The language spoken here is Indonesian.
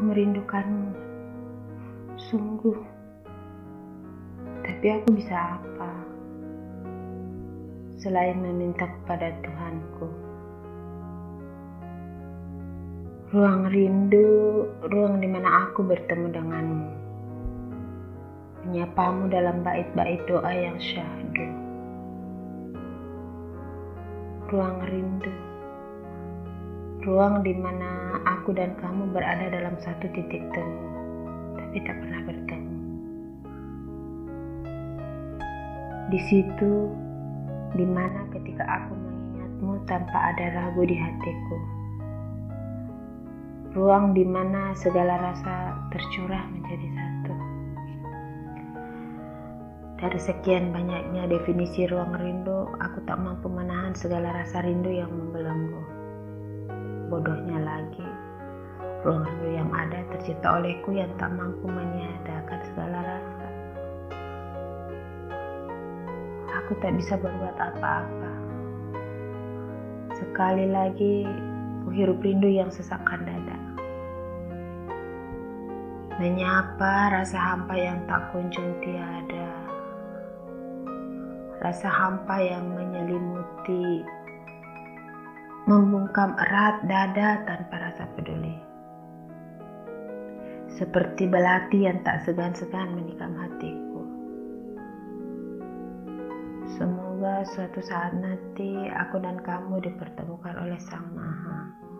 merindukanmu. Sungguh. Tapi aku bisa apa? Selain meminta kepada Tuhanku. Ruang rindu, ruang di mana aku bertemu denganmu. Menyapamu dalam bait-bait doa yang syahdu. Ruang rindu ruang di mana aku dan kamu berada dalam satu titik temu, tapi tak pernah bertemu. Di situ, di mana ketika aku mengingatmu tanpa ada ragu di hatiku, ruang di mana segala rasa tercurah menjadi satu. Dari sekian banyaknya definisi ruang rindu, aku tak mampu menahan segala rasa rindu yang membelenggu bodohnya lagi, rindu yang ada tercipta olehku yang tak mampu meniadakan segala rasa. Aku tak bisa berbuat apa-apa. Sekali lagi, ku hirup rindu yang sesakkan dada. Menyapa rasa hampa yang tak kunjung tiada. Rasa hampa yang menyelimuti membungkam erat dada tanpa. Seperti belati yang tak segan-segan menikam hatiku. Semoga suatu saat nanti aku dan kamu dipertemukan oleh Sang Maha.